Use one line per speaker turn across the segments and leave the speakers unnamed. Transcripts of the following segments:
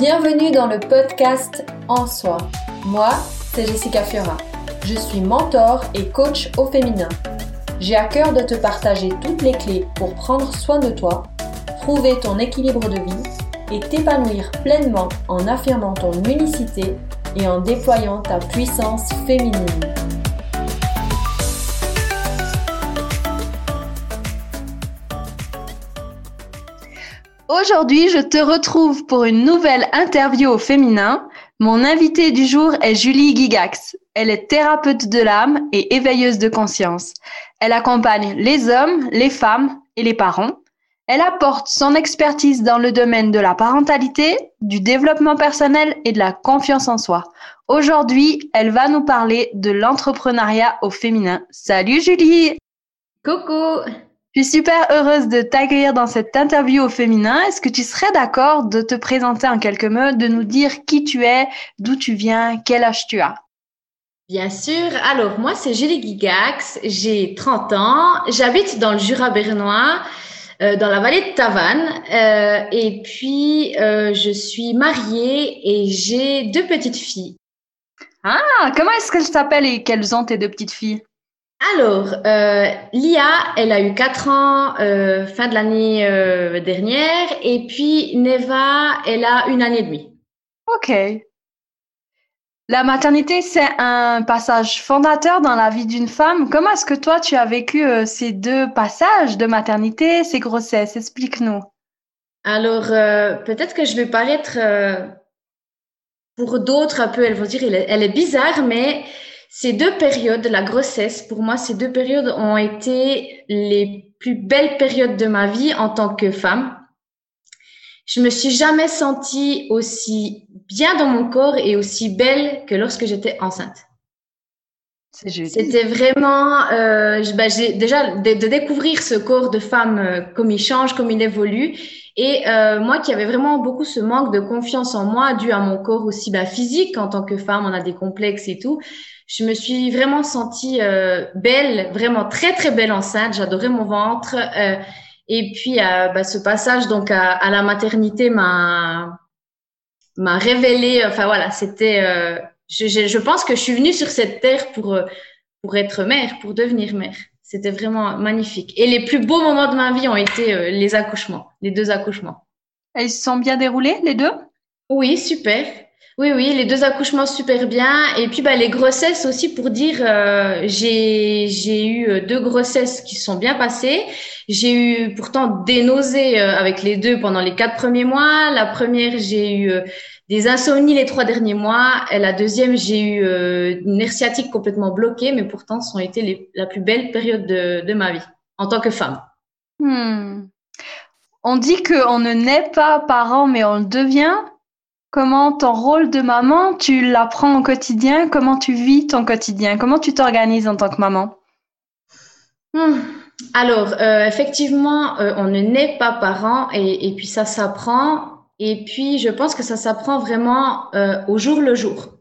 Bienvenue dans le podcast En Soi. Moi, c'est Jessica Fiora. Je suis mentor et coach au féminin. J'ai à cœur de te partager toutes les clés pour prendre soin de toi, trouver ton équilibre de vie et t'épanouir pleinement en affirmant ton unicité et en déployant ta puissance féminine. Aujourd'hui, je te retrouve pour une nouvelle interview au féminin. Mon invitée du jour est Julie Gigax. Elle est thérapeute de l'âme et éveilleuse de conscience. Elle accompagne les hommes, les femmes et les parents. Elle apporte son expertise dans le domaine de la parentalité, du développement personnel et de la confiance en soi. Aujourd'hui, elle va nous parler de l'entrepreneuriat au féminin. Salut Julie
Coucou
je suis super heureuse de t'accueillir dans cette interview au féminin. Est-ce que tu serais d'accord de te présenter en quelques mots, de nous dire qui tu es, d'où tu viens, quel âge tu as?
Bien sûr. Alors, moi, c'est Julie Gigax. J'ai 30 ans. J'habite dans le Jura bernois, euh, dans la vallée de Tavannes. Euh, et puis, euh, je suis mariée et j'ai deux petites filles.
Ah, comment est-ce qu'elles s'appellent et quelles ont tes deux petites filles?
Alors, euh, Lia, elle a eu 4 ans euh, fin de l'année euh, dernière, et puis Neva, elle a une année et demie.
Ok. La maternité, c'est un passage fondateur dans la vie d'une femme. Comment est-ce que toi, tu as vécu ces deux passages de maternité, ces grossesses? Explique-nous.
Alors, peut-être que je vais paraître, pour d'autres, un peu, elles vont dire, elle est, elle est bizarre, mais ces deux périodes, la grossesse, pour moi, ces deux périodes ont été les plus belles périodes de ma vie en tant que femme. Je me suis jamais sentie aussi bien dans mon corps et aussi belle que lorsque j'étais enceinte. C'était vraiment, euh, j'ai déjà de, de, découvrir ce corps de femme, euh, comme il change, comme il évolue. Et euh, moi qui avais vraiment beaucoup ce manque de confiance en moi, dû à mon corps aussi bah, physique, en tant que femme, on a des complexes et tout je me suis vraiment sentie euh, belle, vraiment très très belle enceinte. J'adorais mon ventre. Euh, et puis euh, bah, ce passage donc à, à la maternité m'a m'a révélé. Enfin voilà, c'était. Euh, je, je, je, pense que je suis venue sur cette terre pour pour être mère, pour devenir mère. C'était vraiment magnifique. Et les plus beaux moments de ma vie ont été les accouchements, les deux accouchements.
Ils se sont bien déroulés les deux?
Oui, super. Oui, oui, les deux accouchements super bien. Et puis bah, les grossesses aussi pour dire, euh, j'ai j'ai eu euh, deux grossesses qui sont bien passées. J'ai eu pourtant des nausées euh, avec les deux pendant les quatre premiers mois. La première, j'ai eu euh, des insomnies les trois derniers mois. Et la deuxième, j'ai eu une nerf sciatique complètement bloquée, mais pourtant, ce sont été les, la plus belle période de, de ma vie en tant que femme.
Hmm. On dit qu'on ne naît pas parent, mais on le devient. Comment ton rôle de maman, tu l'apprends au quotidien? Comment tu vis ton quotidien? Comment tu t'organises en tant que maman?
Hmm. Alors, euh, effectivement, euh, on ne naît pas parent et, et puis ça s'apprend. Et puis, je pense que ça s'apprend vraiment euh, au jour le jour.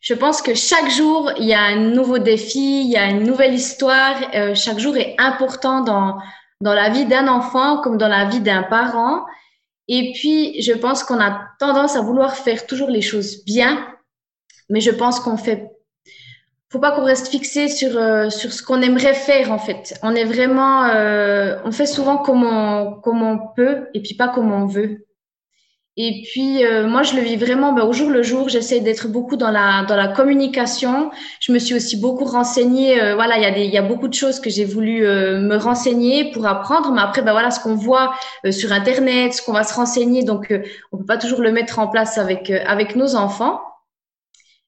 Je pense que chaque jour, il y a un nouveau défi, il y a une nouvelle histoire. Euh, chaque jour est important dans, dans la vie d'un enfant comme dans la vie d'un parent. Et puis, je pense qu'on a tendance à vouloir faire toujours les choses bien, mais je pense qu'on fait. Faut pas qu'on reste fixé sur euh, sur ce qu'on aimerait faire en fait. On est vraiment, euh, on fait souvent comme on comme on peut et puis pas comme on veut. Et puis euh, moi, je le vis vraiment ben, au jour le jour. J'essaie d'être beaucoup dans la dans la communication. Je me suis aussi beaucoup renseignée. Euh, voilà, il y a des il y a beaucoup de choses que j'ai voulu euh, me renseigner pour apprendre. Mais après, ben voilà, ce qu'on voit euh, sur internet, ce qu'on va se renseigner, donc euh, on peut pas toujours le mettre en place avec avec nos enfants.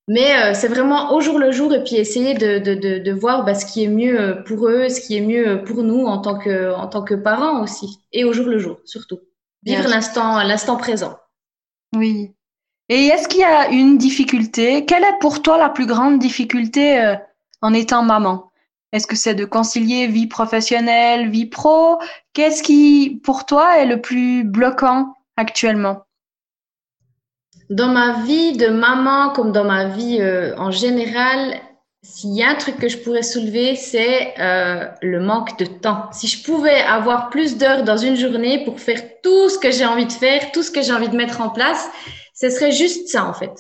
Mais c'est vraiment au jour le jour et puis essayer de de de, de voir ben, ce qui est mieux pour eux, ce qui est mieux pour nous en tant que en tant que parents aussi et au jour le jour surtout. Vivre l'instant, l'instant présent.
Oui. Et est-ce qu'il y a une difficulté? Quelle est pour toi la plus grande difficulté euh, en étant maman? Est-ce que c'est de concilier vie professionnelle, vie pro? Qu'est-ce qui, pour toi, est le plus bloquant actuellement?
Dans ma vie de maman, comme dans ma vie euh, en général, s'il y a un truc que je pourrais soulever, c'est euh, le manque de temps. Si je pouvais avoir plus d'heures dans une journée pour faire tout ce que j'ai envie de faire, tout ce que j'ai envie de mettre en place, ce serait juste ça en fait.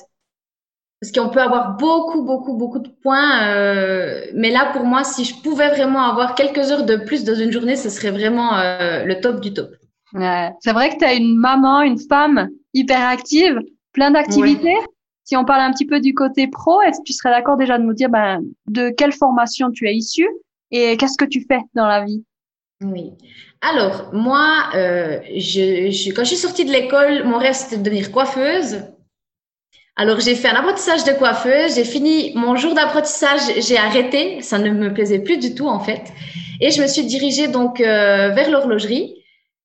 Parce qu'on peut avoir beaucoup, beaucoup, beaucoup de points. Euh, mais là, pour moi, si je pouvais vraiment avoir quelques heures de plus dans une journée, ce serait vraiment euh, le top du top.
Ouais. C'est vrai que tu as une maman, une femme hyper active, plein d'activités. Si on parle un petit peu du côté pro, est-ce que tu serais d'accord déjà de nous dire ben, de quelle formation tu es issue et qu'est-ce que tu fais dans la vie?
Oui. Alors, moi, euh, je, je, quand je suis sortie de l'école, mon rêve, c'était de devenir coiffeuse. Alors, j'ai fait un apprentissage de coiffeuse. J'ai fini mon jour d'apprentissage. J'ai arrêté. Ça ne me plaisait plus du tout, en fait. Et je me suis dirigée donc euh, vers l'horlogerie.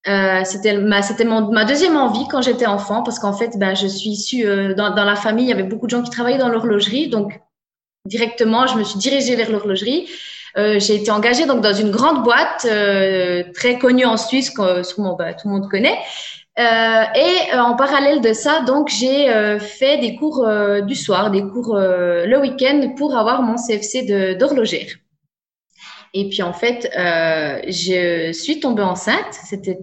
Euh, c'était ma, ma deuxième envie quand j'étais enfant, parce qu'en fait, ben, je suis issue euh, dans, dans, la famille. Il y avait beaucoup de gens qui travaillaient dans l'horlogerie, donc directement, je me suis dirigée vers l'horlogerie. Euh, j'ai été engagée donc dans une grande boîte euh, très connue en Suisse, que sûrement ben, tout le monde connaît. Euh, et en parallèle de ça, donc j'ai fait des cours du soir, des cours le week-end pour avoir mon CFC d'horlogère. Et puis en fait, je suis tombée enceinte. C'était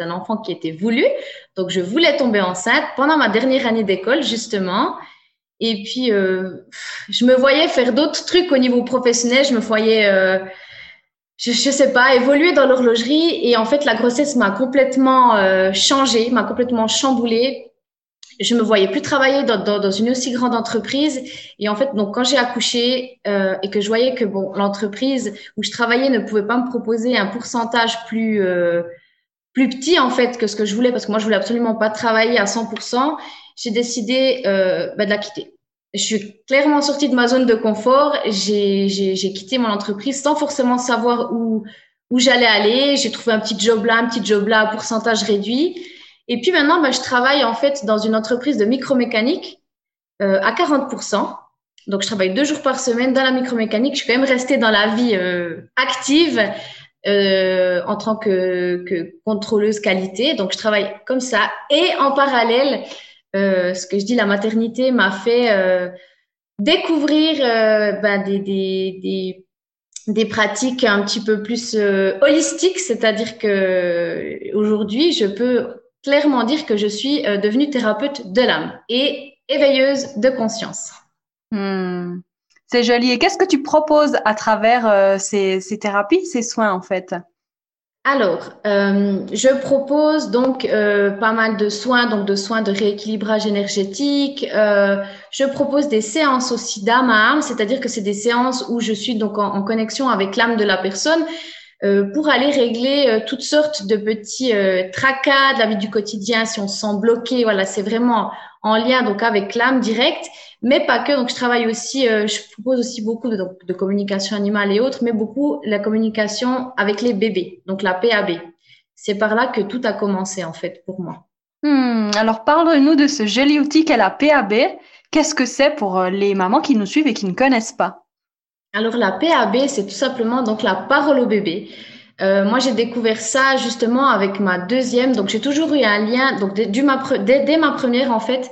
un enfant qui était voulu, donc je voulais tomber enceinte pendant ma dernière année d'école justement. Et puis je me voyais faire d'autres trucs au niveau professionnel. Je me voyais je, je sais pas, évoluer dans l'horlogerie. Et en fait, la grossesse m'a complètement euh, changé, m'a complètement chamboulée. Je me voyais plus travailler dans, dans, dans, une aussi grande entreprise. Et en fait, donc quand j'ai accouché euh, et que je voyais que bon, l'entreprise où je travaillais ne pouvait pas me proposer un pourcentage plus euh, plus petit en fait que ce que je voulais, parce que moi je voulais absolument pas travailler à 100%, j'ai décidé euh, bah, de la quitter je suis clairement sortie de ma zone de confort. J'ai quitté mon entreprise sans forcément savoir où, où j'allais aller. J'ai trouvé un petit job là, un petit job là, pourcentage réduit. Et puis maintenant, bah, je travaille en fait dans une entreprise de micromécanique euh, à 40%. Donc, je travaille deux jours par semaine dans la micromécanique. Je suis quand même restée dans la vie euh, active euh, en tant que, contrôleuse qualité. Donc, je travaille comme ça. Et en parallèle, euh, ce que je dis, la maternité m'a fait découvrir des, des, des, des, pratiques un petit peu plus holistiques, c'est-à-dire que aujourd'hui, je peux clairement dire que je suis devenue thérapeute de l'âme et éveilleuse de conscience.
Hmm. C'est joli. Et qu'est-ce que tu proposes à travers ces, ces thérapies, ces soins en fait?
Alors, euh, je propose donc euh, pas mal de soins, donc de soins de rééquilibrage énergétique. Euh, je propose des séances aussi d'âme à âme, c'est-à-dire que c'est des séances où je suis donc en, connexion avec l'âme de la personne pour aller régler toutes sortes de petits tracas de la vie du quotidien si on se sent bloqué. Voilà, c'est vraiment en lien donc avec l'âme directe mais pas que. Donc, je travaille aussi, euh, je propose aussi beaucoup de, de, communication animale et autres, mais beaucoup la communication avec les bébés, donc la PAB. C'est par là que tout a commencé, en fait, pour moi.
Hmm, alors, parle-nous de ce joli outil qu'est la PAB. Qu'est-ce que c'est pour euh, les mamans qui nous suivent et qui ne connaissent pas?
Alors, la PAB, c'est tout simplement donc la parole au bébé. Euh, moi, j'ai découvert ça justement avec ma deuxième. Donc, j'ai toujours eu un lien. Donc, dès, ma première, en fait,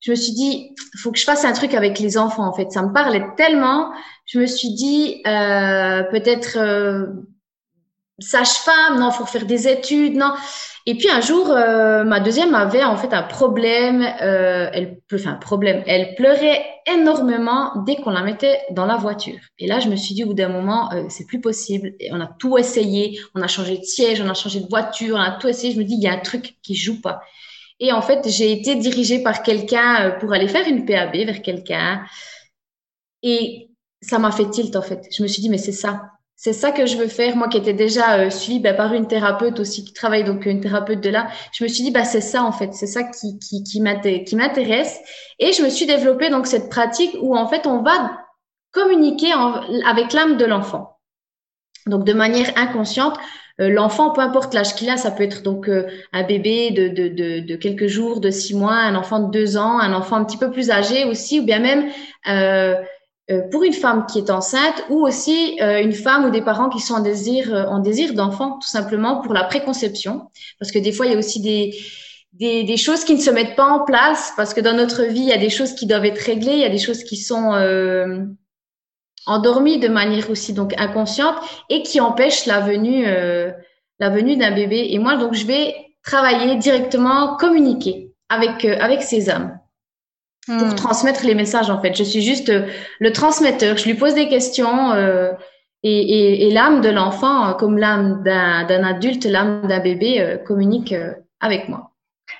je me suis dit, faut que je fasse un truc avec les enfants. En fait, ça me parlait tellement. Je me suis dit, euh, peut-être euh, sage-femme, non, faut faire des études, non. Et puis un jour, euh, ma deuxième avait en fait un problème. Euh, elle, enfin, problème. Elle pleurait énormément dès qu'on la mettait dans la voiture. Et là, je me suis dit, au bout d'un moment, euh, c'est plus possible. Et on a tout essayé. On a changé de siège, on a changé de voiture, on a tout essayé. Je me dis, il y a un truc qui joue pas. Et en fait, j'ai été dirigée par quelqu'un pour aller faire une PAB vers quelqu'un. Et ça m'a fait tilt, en fait. Je me suis dit, mais c'est ça. C'est ça que je veux faire. Moi qui étais déjà euh, suivie bah, par une thérapeute aussi, qui travaille donc une thérapeute de là, je me suis dit, bah, c'est ça, en fait. C'est ça qui, m'intéresse. Et je me suis développée donc cette pratique où, en fait, on va communiquer avec l'âme de l'enfant. Donc, de manière inconsciente, euh, l'enfant, peu importe l'âge qu'il a, ça peut être donc euh, un bébé de, de, quelques jours, de six mois, un enfant de deux ans, un enfant un petit peu plus âgé aussi, ou bien même euh, pour une femme qui est enceinte, ou aussi une femme ou des parents qui sont en désir, en désir d'enfant, tout simplement pour la préconception, parce que des fois il y a aussi des des, des, choses qui ne se mettent pas en place parce que dans notre vie, il y a des choses qui doivent être réglées, il y a des choses qui sont euh, endormi de manière aussi donc inconsciente et qui empêche la venue euh, la venue d'un bébé. Et moi donc je vais travailler directement, communiquer avec, avec ces pour hmm. transmettre les messages en fait. Je suis juste le transmetteur. Je lui pose des questions et, et, et l'âme de l'enfant, comme l'âme d'un adulte, l'âme d'un bébé, communique avec moi.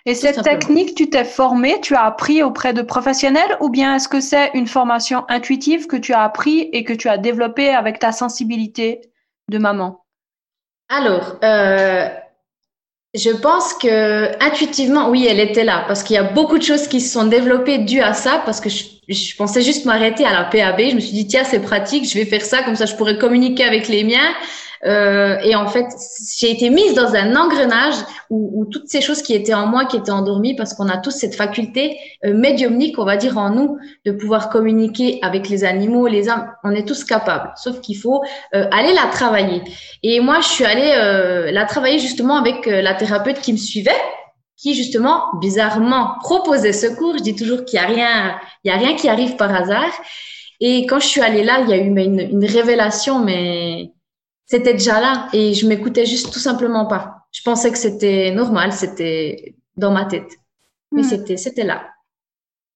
Et cette technique, tu t'es formée, tu as appris auprès de professionnels ou bien est-ce que c'est une formation intuitive que tu as appris et que tu as développée avec ta sensibilité de maman?
Alors, euh, je pense que intuitivement, oui, elle était là parce qu'il y a beaucoup de choses qui se sont développées dues à ça parce que je, je pensais juste m'arrêter à la PAB. Je me suis dit, tiens, c'est pratique, je vais faire ça, comme ça je pourrais communiquer avec les miens. Euh, et en fait, j'ai été mise dans un engrenage où, où, toutes ces choses qui étaient en moi, qui étaient endormies, parce qu'on a tous cette faculté euh, médiumnique, on va dire en nous, de pouvoir communiquer avec les animaux, les âmes. On est tous capables, sauf qu'il faut euh, aller la travailler. Et moi, je suis allée euh, la travailler justement avec la thérapeute qui me suivait qui justement bizarrement proposait ce cours. Je dis toujours qu'il y a rien, il y a rien qui arrive par hasard. Et quand je suis allée là, il y a eu une, une révélation, mais c'était déjà là et je m'écoutais juste tout simplement pas. Je pensais que c'était normal, c'était dans ma tête, mais hmm. c'était c'était là.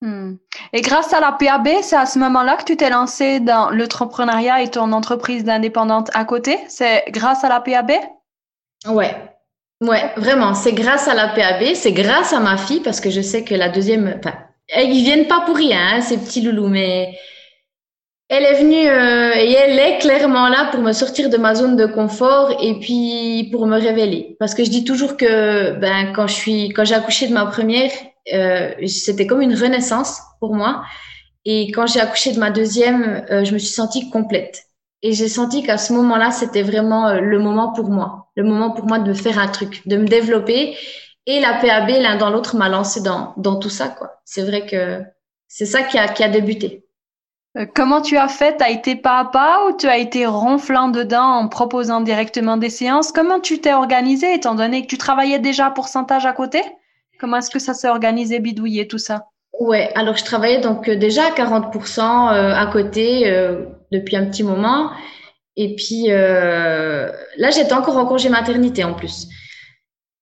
Hmm. Et grâce à la PAB, c'est à ce moment-là que tu t'es lancé dans l'entrepreneuriat et ton entreprise d'indépendante à côté? C'est grâce à la PAB
Ouais, ouais, vraiment. C'est grâce à la PAB, c'est grâce à ma fille parce que je sais que la deuxième, enfin, ils viennent pas pour rien, hein, ces petits loulous, mais elle est venue euh, et elle est clairement là pour me sortir de ma zone de confort et puis pour me révéler. Parce que je dis toujours que ben quand je suis quand j'ai accouché de ma première, euh, c'était comme une renaissance pour moi. Et quand j'ai accouché de ma deuxième, euh, je me suis sentie complète. Et j'ai senti qu'à ce moment-là, c'était vraiment euh, le moment pour moi, le moment pour moi de faire un truc, de me développer. Et la PAB, l'un dans l'autre, m'a lancé dans dans tout ça quoi. C'est vrai que c'est ça qui a qui a débuté.
Euh, comment tu as fait? Tu as été pas à pas ou tu as été ronflant dedans en proposant directement des séances? Comment tu t'es organisé étant donné que tu travaillais déjà pour pourcentage à côté? Comment est-ce que ça s'est organisé, bidouillé, tout ça?
Ouais, alors je travaillais donc euh, déjà à 40% euh, à côté depuis un petit moment. Et puis là, j'étais encore en congé maternité en plus.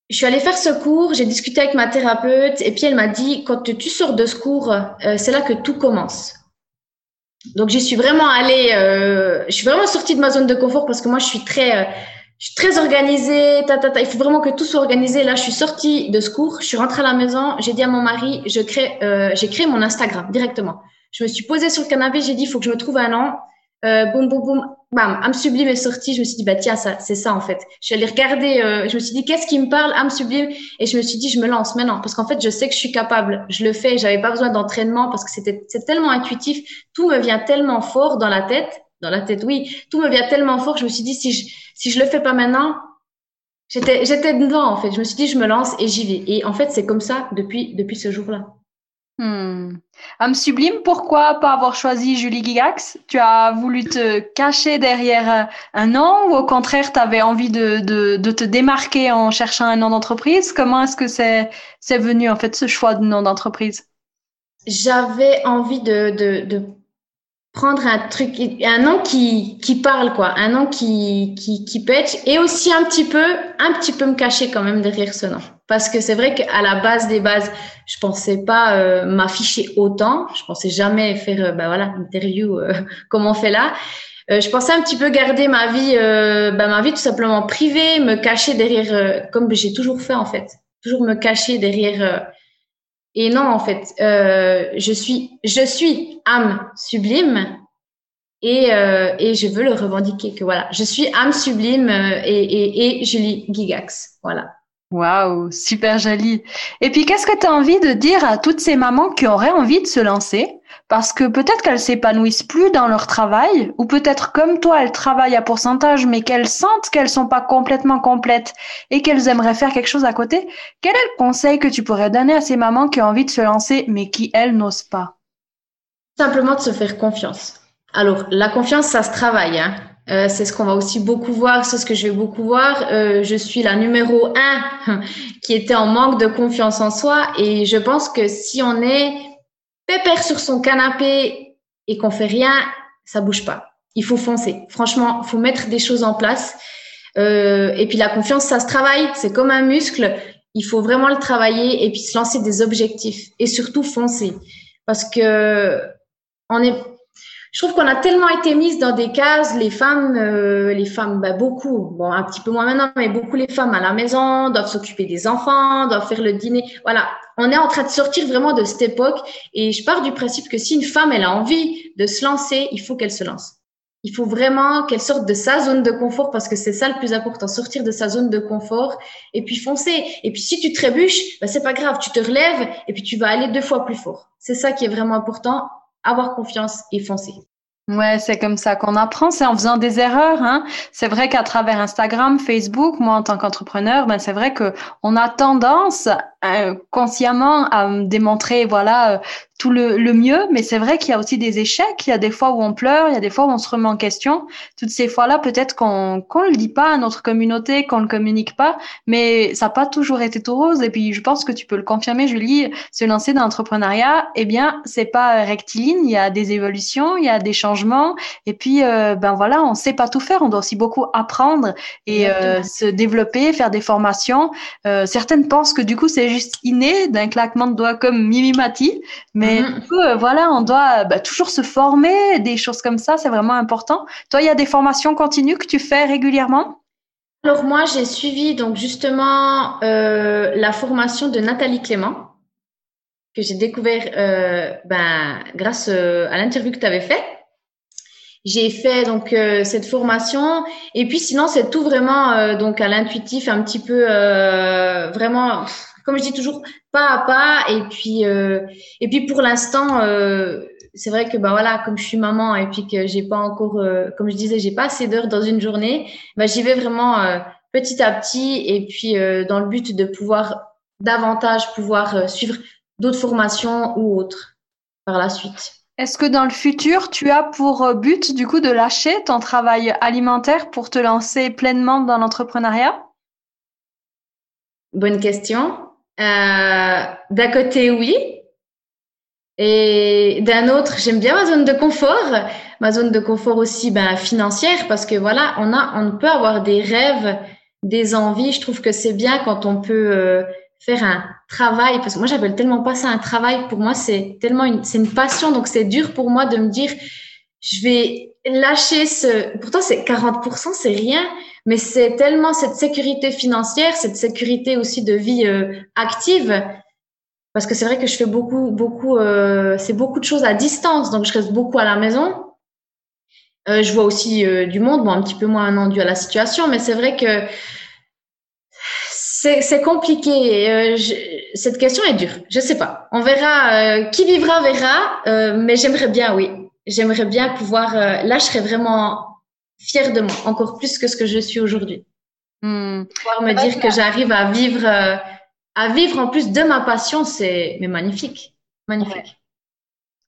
Je suis allée faire ce cours, j'ai discuté avec ma thérapeute et puis elle m'a dit, quand tu sors de ce cours, c'est là que tout commence. Donc j'y suis vraiment allée, euh, je suis vraiment sortie de ma zone de confort parce que moi je suis très, euh, je suis très organisée. Ta, ta, ta, il faut vraiment que tout soit organisé. Là, je suis sortie de ce cours, je suis rentrée à la maison, j'ai dit à mon mari, je crée, euh, j'ai créé mon Instagram directement. Je me suis posée sur le canapé, j'ai dit, il faut que je me trouve un nom. Euh, boum, boum, boum, bam, âme sublime est sortie. Je me suis dit, bah tiens, ça, c'est ça en fait. Je suis allée regarder, euh, je me suis dit, qu'est-ce qui me parle, âme sublime? Et je me suis dit, je me lance maintenant parce qu'en fait, je sais que je suis capable. Je le fais. J'avais pas besoin d'entraînement parce que c'était, c'est tellement intuitif. Tout me vient tellement fort dans la tête, dans la tête, oui. Tout me vient tellement fort. Je me suis dit, si je, si je le fais pas maintenant, j'étais, j'étais dedans en fait. Je me suis dit, je me lance et j'y vais. Et en fait, c'est comme ça depuis, depuis ce jour-là.
Hmm. Âme sublime, pourquoi pas avoir choisi Julie Gigax Tu as voulu te cacher derrière un nom ou au contraire, tu avais envie de, de, de, te démarquer en cherchant un nom d'entreprise? Comment est-ce que c'est c'est venu en fait ce choix de nom d'entreprise?
J'avais envie de, de prendre un truc, un nom qui, qui parle, quoi, un nom qui, qui, qui pêche et aussi un petit peu, un petit peu me cacher quand même derrière ce nom. Parce que c'est vrai qu'à la base des bases, je pensais pas euh, m'afficher autant. Je pensais jamais faire, euh, bah voilà, interview euh, comme on fait là. Euh, je pensais un petit peu garder ma vie, bah, ma vie tout simplement privée, me cacher derrière, comme j'ai toujours fait en fait, toujours me cacher derrière. Et non, en fait, je suis, je suis âme sublime, et, euh, et, je veux le revendiquer que voilà, je suis âme sublime et, et, et Julie Gigax. Voilà.
Waouh, super joli. Et puis, qu'est-ce que tu as envie de dire à toutes ces mamans qui auraient envie de se lancer? Parce que peut-être qu'elles s'épanouissent plus dans leur travail ou peut-être comme toi, elles travaillent à pourcentage mais qu'elles sentent qu'elles sont pas complètement complètes et qu'elles aimeraient faire quelque chose à côté. Quel est le conseil que tu pourrais donner à ces mamans qui ont envie de se lancer mais qui, elles, n'osent pas?
Simplement de se faire confiance. Alors, la confiance, ça se travaille. Hein. Euh, c'est ce qu'on va aussi beaucoup voir, c'est ce que je vais beaucoup voir. Euh, je suis la numéro un qui était en manque de confiance en soi et je pense que si on est pépère sur son canapé et qu'on fait rien, ça bouge pas. Il faut foncer. Franchement, il faut mettre des choses en place. Euh, et puis la confiance, ça se travaille. C'est comme un muscle. il faut vraiment le travailler et puis se lancer des objectifs et surtout foncer. Parce que on est, je trouve qu'on a tellement été mises dans des cases, les femmes, euh, les femmes, bah, beaucoup, bon, un petit peu moins maintenant, mais beaucoup les femmes à la maison doivent s'occuper des enfants, doivent faire le dîner. Voilà, on est en train de sortir vraiment de cette époque et je pars du principe que si une femme, elle a envie de se lancer, il faut qu'elle se lance. Il faut vraiment qu'elle sorte de sa zone de confort parce que c'est ça le plus important, sortir de sa zone de confort et puis foncer. Et puis si tu trébuches, bah, c'est pas grave, tu te relèves et puis tu vas aller deux fois plus fort. C'est ça qui est vraiment important, avoir confiance et foncer.
Ouais, c'est comme ça qu'on apprend, c'est en faisant des erreurs. Hein. C'est vrai qu'à travers Instagram, Facebook, moi en tant qu'entrepreneur, ben c'est vrai que on a tendance euh, consciemment à démontrer voilà euh, tout le, le mieux, mais c'est vrai qu'il y a aussi des échecs. Il y a des fois où on pleure, il y a des fois où on se remet en question. Toutes ces fois-là, peut-être qu'on qu'on le dit pas à notre communauté, qu'on le communique pas, mais ça n'a pas toujours été tout rose. Et puis je pense que tu peux le confirmer, Julie, se lancer dans l'entrepreneuriat, eh bien c'est pas rectiligne. Il y a des évolutions, il y a des changements, et puis euh, ben voilà, on sait pas tout faire. On doit aussi beaucoup apprendre et se développer, faire des formations. certaines pensent que du coup c'est juste inné d'un claquement de doigts comme Mimi Mati. Mais mhm. du coup, euh, voilà, on doit bah, toujours se former, des choses comme ça, c'est vraiment important. Toi, il y a des formations continues que tu fais régulièrement?
Alors moi, j'ai suivi donc justement euh, la formation de Nathalie Clément que j'ai découvert euh, ben, grâce à l'interview que tu avais fait. J'ai fait donc cette formation et puis sinon c'est tout vraiment donc à l'intuitif un petit peu vraiment comme je dis toujours, pas à pas. Et puis, euh, et puis pour l'instant, euh, c'est vrai que bah voilà, comme je suis maman et puis que j'ai pas encore, euh, comme je disais, j'ai pas assez d'heures dans une journée, bah j'y vais vraiment petit à petit. Et puis dans le but de pouvoir davantage pouvoir suivre d'autres formations ou autres par la suite.
Est-ce que dans le futur, tu as pour but du coup de lâcher ton travail alimentaire pour te lancer pleinement dans l'entrepreneuriat?
Bonne question. Euh, d'un côté, oui. Et d'un autre, j'aime bien ma zone de confort. Ma zone de confort aussi ben, financière parce que voilà, on, a, on peut avoir des rêves, des envies. Je trouve que c'est bien quand on peut euh, faire un travail parce que moi, j'appelle tellement pas ça un travail. Pour moi, c'est tellement une, c'est une passion. Donc, c'est dur pour moi de me dire, je vais lâcher ce, pourtant c'est 40%, c'est rien, mais c'est tellement cette sécurité financière, cette sécurité aussi de vie euh, active, parce que c'est vrai que je fais beaucoup, beaucoup, euh, c'est beaucoup de choses à distance, donc je reste beaucoup à la maison. Euh, je vois aussi du monde, bon un petit peu moins dû à la situation, mais c'est vrai que c'est compliqué. Cette question est dure. Je sais pas. On verra. qui vivra verra. mais j'aimerais bien, oui. J'aimerais bien pouvoir. là, je serais vraiment fière de moi, encore plus que ce que je suis aujourd'hui. Hmm. Pouvoir me dire que j'arrive à vivre, euh, à vivre en plus de ma passion, c'est mais magnifique, magnifique.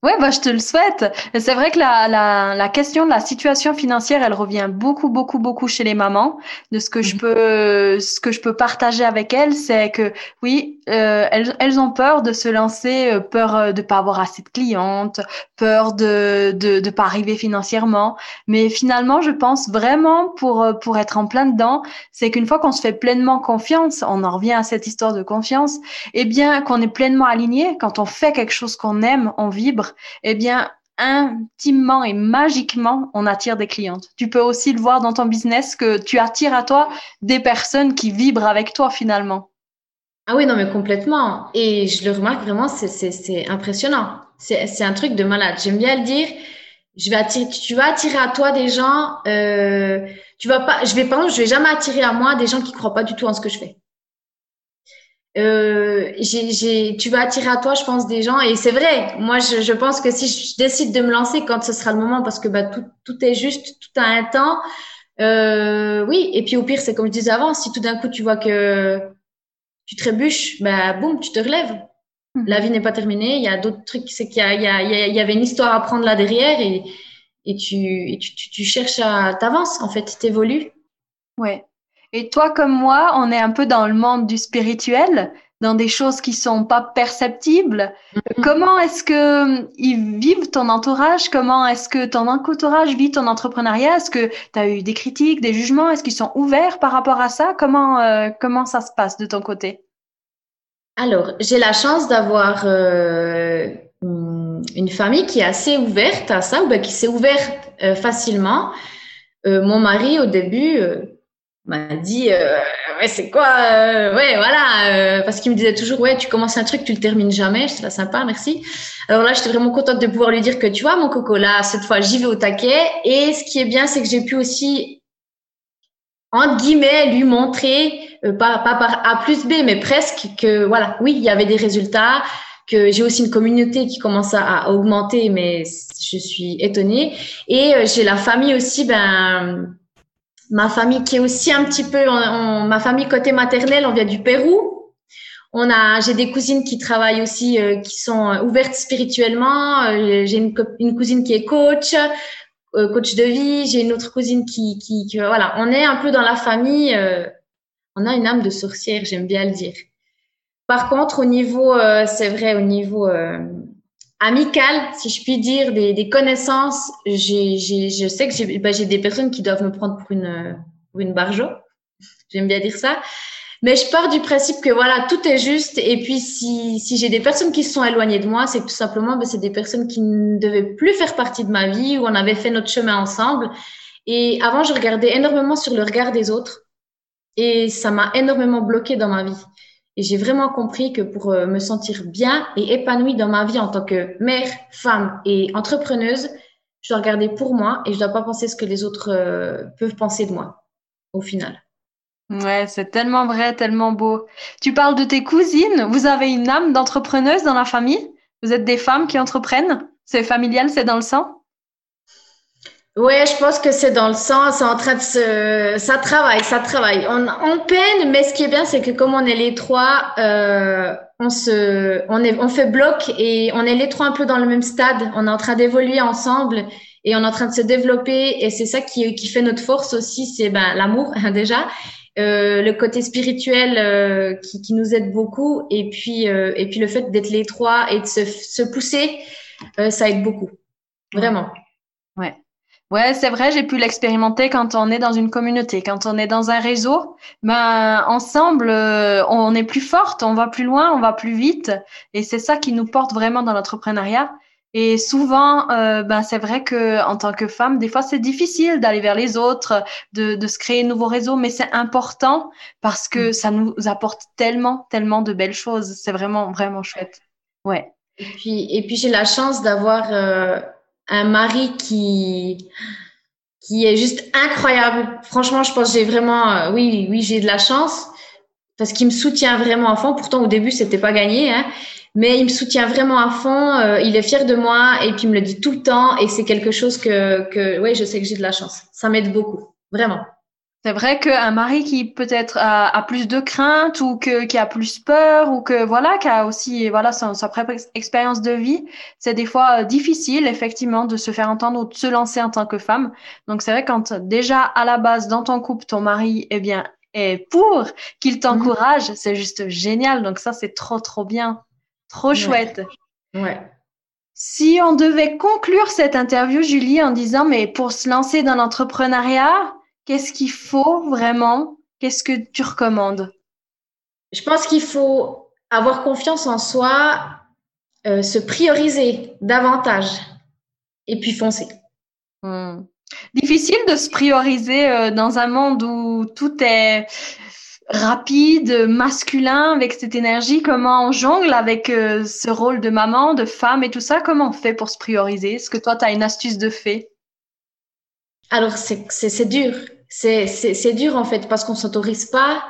Ouais, bah, je te le souhaite. C'est vrai que la, la, la, question de la situation financière, elle revient beaucoup, beaucoup, beaucoup chez les mamans. De ce que je mhm. peux, ce que je peux partager avec elles, c'est que oui, euh, elles, elles ont peur de se lancer, euh, peur euh, de pas avoir assez de clientes, peur de, de, de pas arriver financièrement. Mais finalement, je pense vraiment pour, pour être en plein dedans, c'est qu'une fois qu'on se fait pleinement confiance, on en revient à cette histoire de confiance, eh bien, qu'on est pleinement aligné, quand on fait quelque chose qu'on aime, on vibre, eh bien, intimement et magiquement, on attire des clientes. Tu peux aussi le voir dans ton business que tu attires à toi des personnes qui vibrent avec toi finalement.
Ah oui, non, mais complètement. Et je le remarque vraiment, c'est impressionnant. C'est un truc de malade. J'aime bien le dire. Je vais attirer, tu vas attirer à toi des gens. Euh, tu vas pas, je vais pas, je vais jamais attirer à moi des gens qui croient pas du tout en ce que je fais euh, j'ai, tu vas attirer à toi, je pense, des gens. Et c'est vrai. Moi, je, je, pense que si je décide de me lancer quand ce sera le moment, parce que bah, tout, tout est juste, tout a un temps. Euh, oui. Et puis au pire, c'est comme je disais avant, si tout d'un coup tu vois que tu trébuches, bah boum, tu te relèves. Mhm. La vie n'est pas terminée. Il y a d'autres trucs. C'est qu'il y, y, y avait une histoire à prendre là derrière et, et tu, et tu, tu, tu cherches à t'avances en fait, t'évolues.
Ouais. Et toi comme moi, on est un peu dans le monde du spirituel, dans des choses qui sont pas perceptibles. Mm-hmm. Comment est-ce que ils vivent ton entourage? Comment est-ce que ton entourage vit ton entrepreneuriat? Est-ce que tu as eu des critiques, des jugements? Est-ce qu'ils sont ouverts par rapport à ça? Comment euh, comment ça se passe de ton côté?
Alors, j'ai la chance d'avoir euh, une famille qui est assez ouverte à ça, ou ben, qui s'est ouverte euh, facilement. Euh, mon mari, au début, m'a dit ouais c'est quoi ouais voilà parce qu'il me disait toujours ouais tu commences un truc tu le termines jamais. J'étais là sympa merci. Alors là j'étais vraiment contente de pouvoir lui dire que tu vois mon coco là cette fois j'y vais au taquet. Et ce qui est bien c'est que j'ai pu aussi entre guillemets lui montrer euh, pas, pas par A plus B, mais presque que voilà, oui, il y avait des résultats, que j'ai aussi une communauté qui commence à, augmenter, mais je suis étonnée. Et euh, j'ai la famille aussi, ben ma famille qui est aussi un petit peu, ma famille côté maternelle, on vient du Pérou. On a, j'ai des cousines qui travaillent aussi, euh, qui sont ouvertes spirituellement. j'ai une, une, cousine qui est coach, coach de vie. J'ai une autre cousine qui, qui, qui, voilà, on est un peu dans la famille on a une âme de sorcière, j'aime bien le dire. Par contre, au niveau, euh, c'est vrai, au niveau euh, amical, si je puis dire, des, connaissances, j'ai, je sais que bah, j'ai, des personnes qui doivent me prendre pour une, pour une barjo. J'aime bien dire ça. Mais je pars du principe que voilà, tout est juste. Et puis, si, si j'ai des personnes qui se sont éloignées de moi, c'est tout simplement, bah, c'est des personnes qui ne devaient plus faire partie de ma vie, où on avait fait notre chemin ensemble. Et avant, je regardais énormément sur le regard des autres. Et ça m'a énormément bloqué dans ma vie. Et j'ai vraiment compris que pour euh, me sentir bien et épanouie dans ma vie en tant que mère, femme et entrepreneuse, je dois regarder pour moi et je dois pas penser ce que les autres euh, peuvent penser de moi au final.
Ouais, c'est tellement vrai, tellement beau. Tu parles de tes cousines. Vous avez une âme d'entrepreneuse dans la famille? Vous êtes des femmes qui entreprennent? C'est familial, c'est dans le sang?
Ouais, je pense que c'est dans le sang, c'est en train de se, ça travaille, ça travaille. On, on peine, mais ce qui est bien, c'est que comme on est les trois, euh, on se, on est, on fait bloc et on est les trois un peu dans le même stade. On est en train d'évoluer ensemble et on est en train de se développer et c'est ça qui, qui fait notre force aussi, c'est ben l'amour déjà, euh, le côté spirituel euh, qui, qui nous aide beaucoup et puis euh, et puis le fait d'être les trois et de se, se pousser, euh, ça aide beaucoup, vraiment.
Ouais. Ouais, c'est vrai, j'ai pu l'expérimenter quand on est dans une communauté, quand on est dans un réseau. Ben, ensemble, euh, on est plus forte, on va plus loin, on va plus vite. Et c'est ça qui nous porte vraiment dans l'entrepreneuriat. Et souvent, euh, ben, c'est vrai que en tant que femme, des fois, c'est difficile d'aller vers les autres, de, de se créer de nouveaux réseaux, mais c'est important parce que mm. ça nous apporte tellement, tellement de belles choses. C'est vraiment, vraiment chouette. Ouais.
Et puis, et puis j'ai la chance d'avoir euh, un mari qui qui est juste incroyable. Franchement, je pense que j'ai vraiment, euh, oui, oui, j'ai de la chance parce qu'il me soutient vraiment à fond. Pourtant, au début, c'était pas gagné, hein, mais il me soutient vraiment à fond. Euh, il est fier de moi et puis il me le dit tout le temps. Et c'est quelque chose que, que, ouais, je sais que j'ai de la chance. Ça m'aide beaucoup, vraiment.
C'est vrai qu'un mari qui peut-être a, plus de crainte ou que, qui a plus peur ou que voilà, qui a aussi voilà sa, sa propre expérience de vie, c'est des fois euh, difficile effectivement de se faire entendre ou de se lancer en tant que femme. Donc c'est vrai quand déjà à la base dans ton couple ton mari eh bien est pour qu'il t'encourage, mhm. c'est juste génial. Donc ça c'est trop trop bien, trop chouette.
Ouais.
Si on devait conclure cette interview Julie en disant mais pour se lancer dans l'entrepreneuriat Qu'est-ce qu'il faut vraiment? Qu'est-ce que tu recommandes?
Je pense qu'il faut avoir confiance en soi, euh, se prioriser davantage et puis foncer.
Hmm. Difficile de se prioriser euh, dans un monde où tout est rapide, masculin, avec cette énergie. Comment on jongle avec euh, ce rôle de maman, de femme et tout ça Comment on fait pour se prioriser? Est-ce que toi, tu as une astuce de fait?
Alors, c'est dur. C'est dur, en fait, parce qu'on s'autorise pas.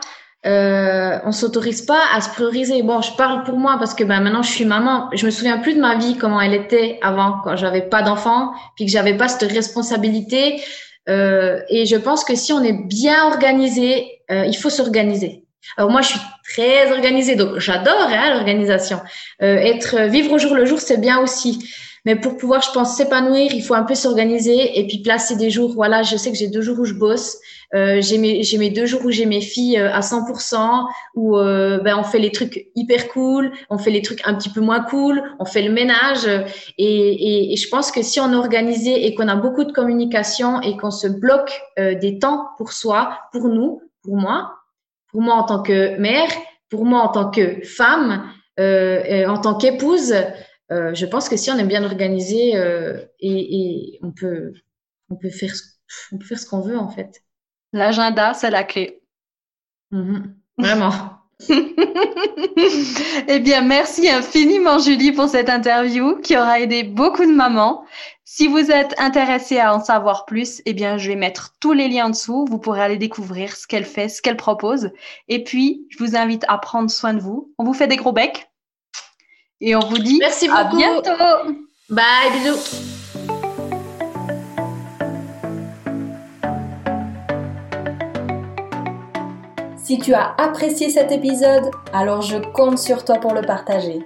Euh, on s'autorise pas à se prioriser. Bon, je parle pour moi parce que ben, maintenant je suis maman. Je me souviens plus de ma vie comment elle était avant, quand j'avais pas d'enfant, puis que j'avais pas cette responsabilité. Euh, et je pense que si on est bien organisé, euh, il faut s'organiser. Alors moi, je suis très organisée, donc j'adore hein, l'organisation. Euh, être vivre au jour le jour, c'est bien aussi. Mais pour pouvoir, je pense, s'épanouir, il faut un peu s'organiser et puis placer des jours. Voilà, je sais que j'ai deux jours où je bosse. Euh, j'ai mes, j'ai mes deux jours où j'ai mes filles euh, à 100%, où euh, ben, on fait les trucs hyper cool, on fait les trucs un petit peu moins cool, on fait le ménage. Et, et, et je pense que si on est organisé et qu'on a beaucoup de communication et qu'on se bloque euh, des temps pour soi, pour nous, pour moi, pour moi en tant que mère, pour moi en tant que femme, en tant qu'épouse, euh, je pense que si on est bien organisé euh, et, et, on peut, on peut faire, on peut faire ce qu'on veut en fait.
L'agenda, c'est la clé.
Mm-hmm. Vraiment.
eh bien, merci infiniment, Julie, pour cette interview qui aura aidé beaucoup de mamans. Si vous êtes intéressé à en savoir plus, eh bien, je vais mettre tous les liens en dessous. Vous pourrez aller découvrir ce qu'elle fait, ce qu'elle propose. Et puis, je vous invite à prendre soin de vous. On vous fait des gros becs. Et on vous dit
Merci
à bientôt.
Bye, bisous.
Si tu as apprécié cet épisode, alors je compte sur toi pour le partager.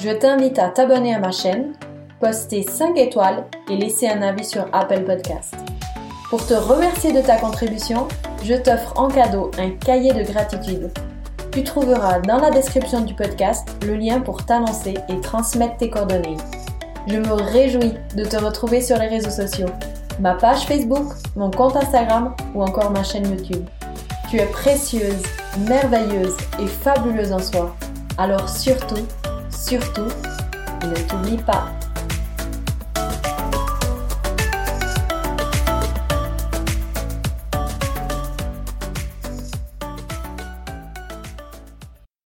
Je t'invite à t'abonner à ma chaîne poster 5 étoiles et laisser un avis sur Apple Podcast. Pour te remercier de ta contribution, je t'offre en cadeau un cahier de gratitude. Tu trouveras dans la description du podcast le lien pour t'annoncer et transmettre tes coordonnées. Je me réjouis de te retrouver sur les réseaux sociaux, ma page Facebook, mon compte Instagram ou encore ma chaîne YouTube. Tu es précieuse, merveilleuse et fabuleuse en soi. Alors surtout, surtout, ne t'oublie pas.